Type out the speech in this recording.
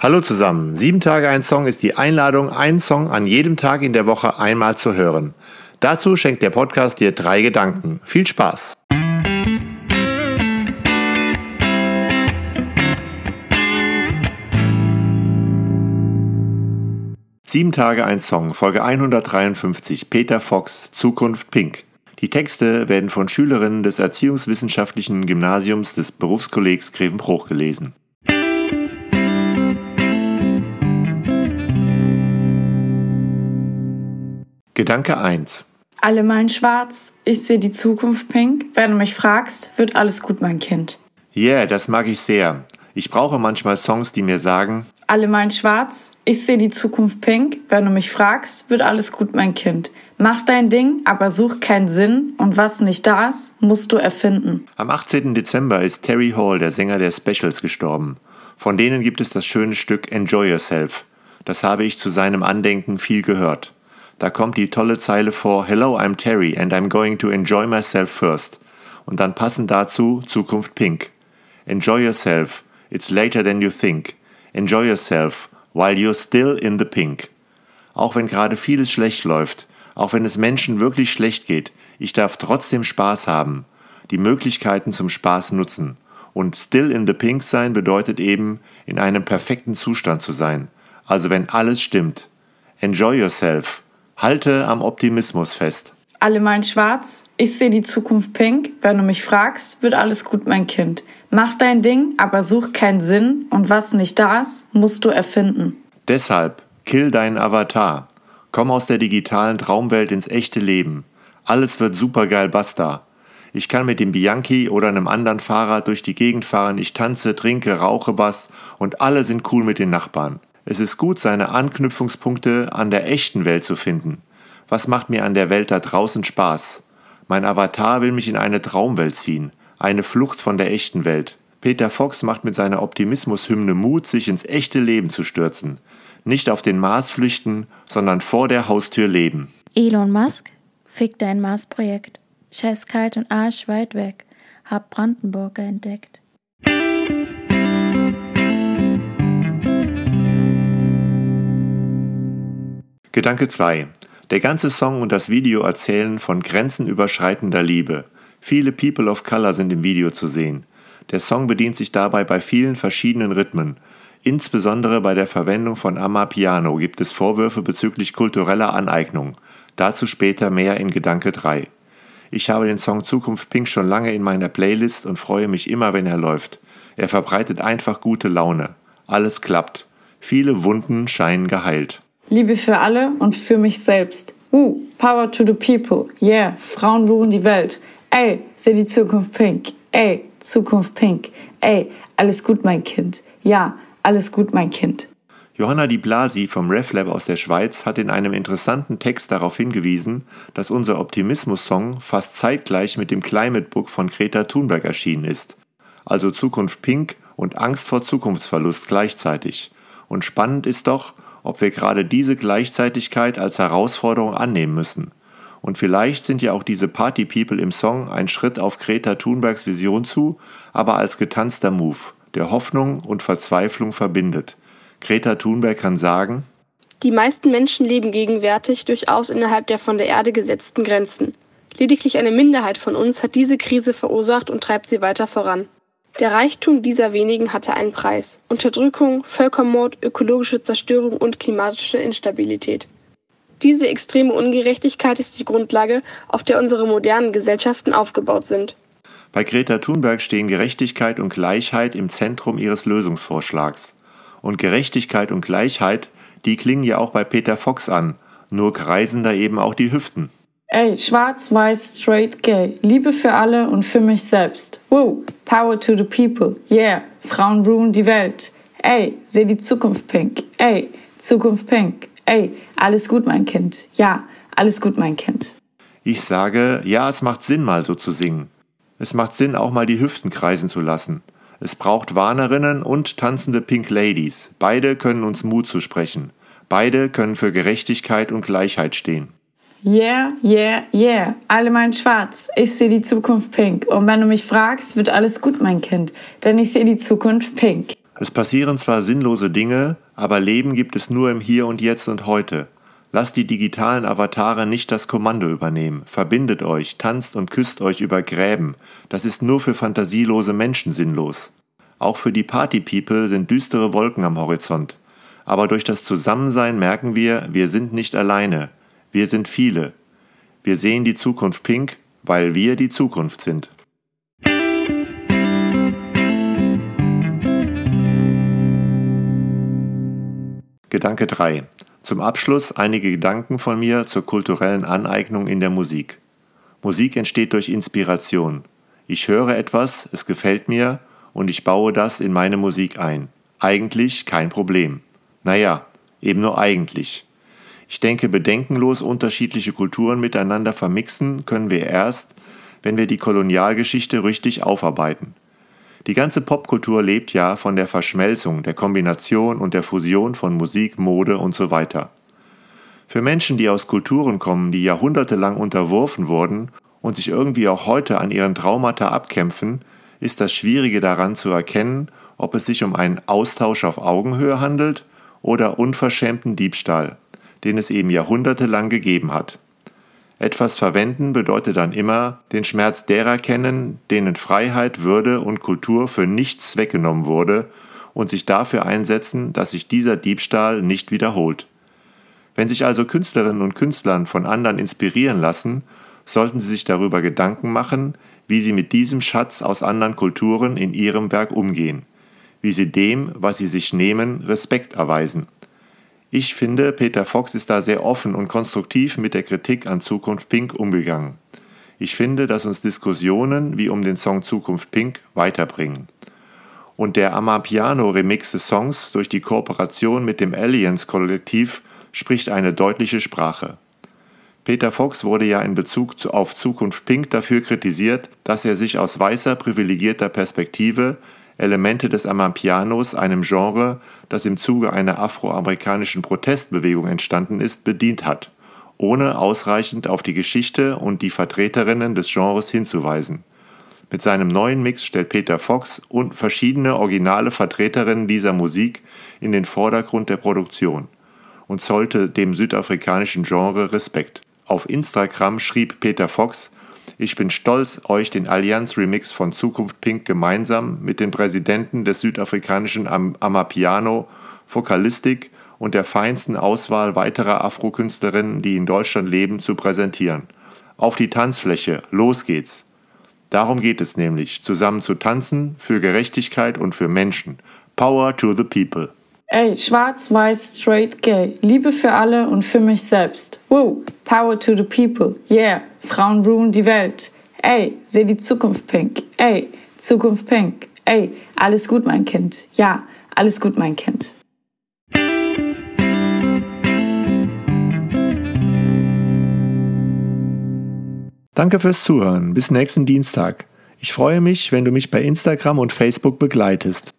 Hallo zusammen. Sieben Tage ein Song ist die Einladung, einen Song an jedem Tag in der Woche einmal zu hören. Dazu schenkt der Podcast dir drei Gedanken. Viel Spaß! Sieben Tage ein Song, Folge 153, Peter Fox, Zukunft Pink. Die Texte werden von Schülerinnen des Erziehungswissenschaftlichen Gymnasiums des Berufskollegs Grevenbruch gelesen. Gedanke 1. Alle malen schwarz, ich sehe die Zukunft pink. Wenn du mich fragst, wird alles gut, mein Kind. Yeah, das mag ich sehr. Ich brauche manchmal Songs, die mir sagen, Alle malen schwarz, ich sehe die Zukunft pink. Wenn du mich fragst, wird alles gut, mein Kind. Mach dein Ding, aber such keinen Sinn und was nicht da ist, musst du erfinden. am 18. Dezember ist Terry Hall, der Sänger der Specials, gestorben. Von denen gibt es das schöne Stück Enjoy Yourself. Das habe ich zu seinem Andenken viel gehört. Da kommt die tolle Zeile vor Hello, I'm Terry and I'm going to enjoy myself first. Und dann passend dazu Zukunft Pink. Enjoy yourself. It's later than you think. Enjoy yourself while you're still in the pink. Auch wenn gerade vieles schlecht läuft, auch wenn es Menschen wirklich schlecht geht, ich darf trotzdem Spaß haben, die Möglichkeiten zum Spaß nutzen. Und still in the pink sein bedeutet eben, in einem perfekten Zustand zu sein. Also wenn alles stimmt. Enjoy yourself. Halte am Optimismus fest. Alle malen schwarz, ich sehe die Zukunft pink. Wenn du mich fragst, wird alles gut, mein Kind. Mach dein Ding, aber such keinen Sinn und was nicht da ist, musst du erfinden. Deshalb, kill deinen Avatar. Komm aus der digitalen Traumwelt ins echte Leben. Alles wird supergeil, basta. Ich kann mit dem Bianchi oder einem anderen Fahrrad durch die Gegend fahren, ich tanze, trinke, rauche was und alle sind cool mit den Nachbarn. Es ist gut, seine Anknüpfungspunkte an der echten Welt zu finden. Was macht mir an der Welt da draußen Spaß? Mein Avatar will mich in eine Traumwelt ziehen, eine Flucht von der echten Welt. Peter Fox macht mit seiner Optimismushymne Mut, sich ins echte Leben zu stürzen. Nicht auf den Mars flüchten, sondern vor der Haustür leben. Elon Musk, fick dein Mars-Projekt. Scheiß kalt und Arsch weit weg. Hab Brandenburger entdeckt. Gedanke 2. Der ganze Song und das Video erzählen von grenzenüberschreitender Liebe. Viele People of Color sind im Video zu sehen. Der Song bedient sich dabei bei vielen verschiedenen Rhythmen. Insbesondere bei der Verwendung von Amapiano gibt es Vorwürfe bezüglich kultureller Aneignung. Dazu später mehr in Gedanke 3. Ich habe den Song Zukunft Pink schon lange in meiner Playlist und freue mich immer, wenn er läuft. Er verbreitet einfach gute Laune. Alles klappt. Viele Wunden scheinen geheilt. Liebe für alle und für mich selbst. Uh, power to the people. Yeah, Frauen ruhen die Welt. Ey, seh die Zukunft pink. Ey, Zukunft pink. Ey, alles gut, mein Kind. Ja, alles gut, mein Kind. Johanna Di Blasi vom RefLab aus der Schweiz hat in einem interessanten Text darauf hingewiesen, dass unser Optimismus-Song fast zeitgleich mit dem Climate Book von Greta Thunberg erschienen ist. Also Zukunft Pink und Angst vor Zukunftsverlust gleichzeitig. Und spannend ist doch, ob wir gerade diese Gleichzeitigkeit als Herausforderung annehmen müssen. Und vielleicht sind ja auch diese Party People im Song ein Schritt auf Greta Thunbergs Vision zu, aber als getanzter Move, der Hoffnung und Verzweiflung verbindet. Greta Thunberg kann sagen, Die meisten Menschen leben gegenwärtig durchaus innerhalb der von der Erde gesetzten Grenzen. Lediglich eine Minderheit von uns hat diese Krise verursacht und treibt sie weiter voran. Der Reichtum dieser wenigen hatte einen Preis. Unterdrückung, Völkermord, ökologische Zerstörung und klimatische Instabilität. Diese extreme Ungerechtigkeit ist die Grundlage, auf der unsere modernen Gesellschaften aufgebaut sind. bei Greta Thunberg stehen Gerechtigkeit und Gleichheit im Zentrum ihres Lösungsvorschlags. Und Gerechtigkeit und Gleichheit, die klingen ja auch bei Peter Fox an, nur kreisen da eben auch die Hüften. Ey, schwarz, weiß, straight, gay. Liebe für alle und für mich selbst. Woo, power to the people. Yeah, Frauen ruhen die Welt. Ey, seh die Zukunft pink. Ey, Zukunft pink. Ey, alles gut, mein Kind. Ja, alles gut, mein Kind. Ich sage, ja, es macht Sinn, mal so zu singen. Es macht Sinn, auch mal die Hüften kreisen zu lassen. Es braucht Warnerinnen und tanzende Pink Ladies. Beide können uns Mut zusprechen. Beide können für Gerechtigkeit und Gleichheit stehen. Yeah, yeah, yeah. Alle meinen schwarz. Ich sehe die Zukunft pink. Und wenn du mich fragst, wird alles gut, mein Kind. Denn ich sehe die Zukunft pink. Es passieren zwar sinnlose Dinge, aber Leben gibt es nur im Hier und Jetzt und heute. Lasst die digitalen Avatare nicht das Kommando übernehmen. Verbindet euch, tanzt und küsst euch über Gräben. Das ist nur für fantasielose Menschen sinnlos. Auch für die Party-People sind düstere Wolken am Horizont. Aber durch das Zusammensein merken wir, wir sind nicht alleine. Wir sind viele. Wir sehen die Zukunft pink, weil wir die Zukunft sind. Gedanke 3. Zum Abschluss einige Gedanken von mir zur kulturellen Aneignung in der Musik. Musik entsteht durch Inspiration. Ich höre etwas, es gefällt mir und ich baue das in meine Musik ein. Eigentlich kein Problem. Naja, eben nur eigentlich. Ich denke, bedenkenlos unterschiedliche Kulturen miteinander vermixen können wir erst, wenn wir die Kolonialgeschichte richtig aufarbeiten. Die ganze Popkultur lebt ja von der Verschmelzung, der Kombination und der Fusion von Musik, Mode und so weiter. Für Menschen, die aus Kulturen kommen, die jahrhundertelang unterworfen wurden und sich irgendwie auch heute an ihren Traumata abkämpfen, ist das Schwierige daran zu erkennen, ob es sich um einen Austausch auf Augenhöhe handelt oder unverschämten Diebstahl, den es eben jahrhundertelang gegeben hat. Etwas verwenden bedeutet dann immer den Schmerz derer kennen, denen Freiheit, Würde und Kultur für nichts weggenommen wurde und sich dafür einsetzen, dass sich dieser Diebstahl nicht wiederholt. Wenn sich also Künstlerinnen und Künstlern von anderen inspirieren lassen, sollten sie sich darüber Gedanken machen, wie sie mit diesem Schatz aus anderen Kulturen in ihrem Werk umgehen, wie sie dem, was sie sich nehmen, Respekt erweisen. Ich finde, Peter Fox ist da sehr offen und konstruktiv mit der Kritik an Zukunft Pink umgegangen. Ich finde, dass uns Diskussionen wie um den Song Zukunft Pink weiterbringen. Und der Amapiano-Remix des Songs durch die Kooperation mit dem Aliens-Kollektiv spricht eine deutliche Sprache. Peter Fox wurde ja in Bezug auf Zukunft Pink dafür kritisiert, dass er sich aus weißer privilegierter Perspektive Elemente des Amapianos, einem Genre, das im Zuge einer afroamerikanischen Protestbewegung entstanden ist, bedient hat, ohne ausreichend auf die Geschichte und die Vertreterinnen des Genres hinzuweisen. Mit seinem neuen Mix stellt Peter Fox und verschiedene originale Vertreterinnen dieser Musik in den Vordergrund der Produktion und zollte dem südafrikanischen Genre Respekt. Auf Instagram schrieb Peter Fox, ich bin stolz, euch den Allianz-Remix von Zukunft Pink gemeinsam mit den Präsidenten des südafrikanischen Am Amapiano, Fokalistik und der feinsten Auswahl weiterer Afro-Künstlerinnen, die in Deutschland leben, zu präsentieren. Auf die Tanzfläche, los geht's! Darum geht es nämlich, zusammen zu tanzen, für Gerechtigkeit und für Menschen. Power to the people. Ey, schwarz, weiß, straight, gay. Liebe für alle und für mich selbst. Woo, power to the people. Yeah, Frauen ruhen die Welt. Ey, seh die Zukunft pink. Ey, Zukunft pink. Ey, alles gut, mein Kind. Ja, alles gut, mein Kind. Danke fürs Zuhören. Bis nächsten Dienstag. Ich freue mich, wenn du mich bei Instagram und Facebook begleitest.